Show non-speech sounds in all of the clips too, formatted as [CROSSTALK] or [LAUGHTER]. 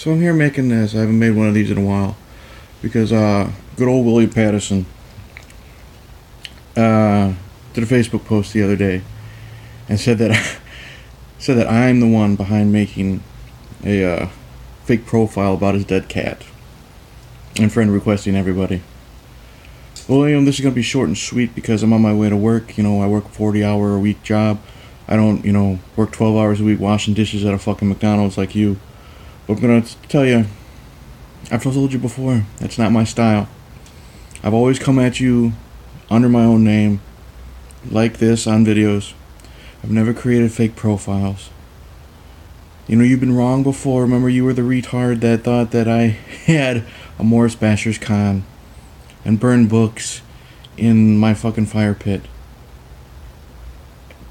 So I'm here making this. I haven't made one of these in a while because uh, good old Willie Pattison uh, did a Facebook post the other day and said that [LAUGHS] said that I'm the one behind making a uh, fake profile about his dead cat and friend requesting everybody. William, this is gonna be short and sweet because I'm on my way to work. You know, I work a 40 hour a week job. I don't, you know, work 12 hours a week washing dishes at a fucking McDonald's like you. I'm gonna tell you, I've told you before, that's not my style. I've always come at you under my own name, like this on videos. I've never created fake profiles. You know, you've been wrong before. Remember, you were the retard that thought that I [LAUGHS] had a Morris Basher's con and burned books in my fucking fire pit.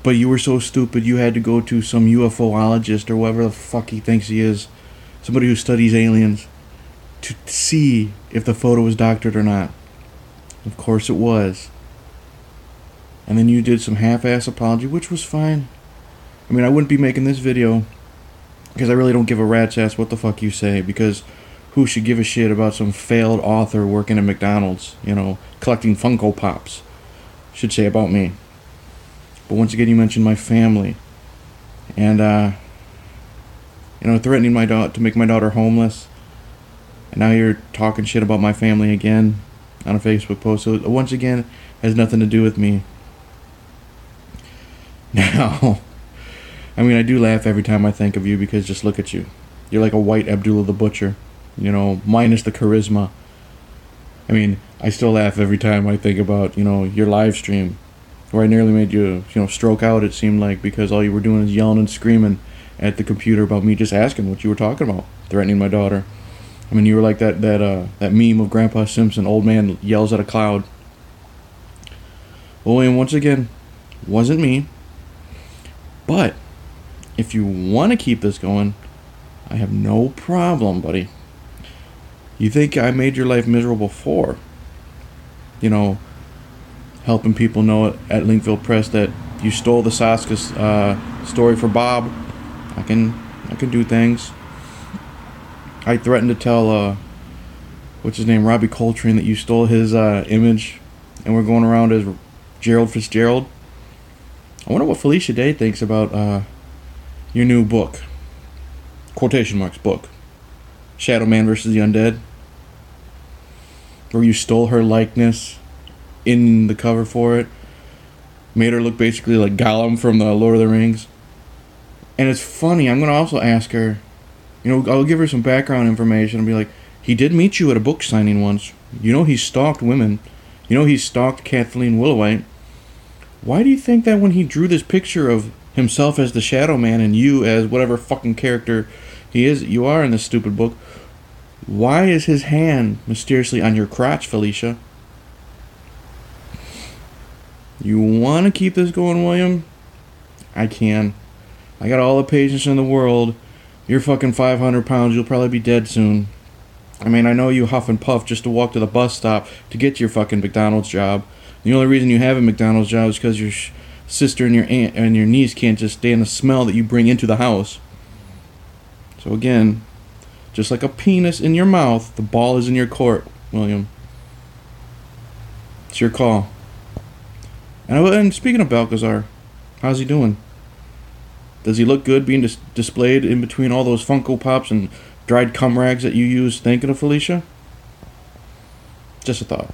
But you were so stupid you had to go to some UFOologist or whatever the fuck he thinks he is, somebody who studies aliens, to see if the photo was doctored or not. Of course it was. And then you did some half-ass apology, which was fine. I mean, I wouldn't be making this video because I really don't give a rat's ass what the fuck you say because who should give a shit about some failed author working at McDonald's, you know, collecting Funko Pops? Should say about me. But once again, you mentioned my family. And, uh, you know, threatening my daughter to make my daughter homeless. And now you're talking shit about my family again on a Facebook post. So uh, once again, has nothing to do with me. [LAUGHS] Now, I mean, I do laugh every time I think of you because just look at you. You're like a white Abdullah the Butcher, you know, minus the charisma. I mean, I still laugh every time I think about, you know, your live stream where I nearly made you, you know, stroke out, it seemed like, because all you were doing is yelling and screaming at the computer about me just asking what you were talking about, threatening my daughter. I mean, you were like that that uh, that meme of Grandpa Simpson, old man yells at a cloud. Well, and once again, wasn't me. But if you want to keep this going, I have no problem, buddy. You think I made your life miserable before? You know, helping people know at Linkville Press that you stole the Saska uh, story for Bob. I can I can do things. I threatened to tell uh, what's his name, Robbie Coltrane, that you stole his uh, image, and we're going around as Gerald Fitzgerald. I wonder what Felicia Day thinks about uh, your new book. Quotation marks book. Shadow Man versus the Undead. Where you stole her likeness in the cover for it. Made her look basically like Gollum from the Lord of the Rings. And it's funny, I'm gonna also ask her, you know, I'll give her some background information and be like, he did meet you at a book signing once. You know he stalked women. You know he stalked Kathleen Willowite. Why do you think that when he drew this picture of himself as the Shadow Man and you as whatever fucking character he is, you are in this stupid book, why is his hand mysteriously on your crotch, Felicia? You want to keep this going, William? I can. I got all the patience in the world. You're fucking 500 pounds. You'll probably be dead soon. I mean, I know you huff and puff just to walk to the bus stop to get to your fucking McDonald's job. The only reason you have a McDonald's job is because your sh- sister and your aunt and your niece can't just stand the smell that you bring into the house. So again, just like a penis in your mouth, the ball is in your court, William. It's your call. And, and speaking of Balcazar, how's he doing? Does he look good being dis- displayed in between all those Funko Pops and dried cum rags that you use thinking of Felicia? Just a thought.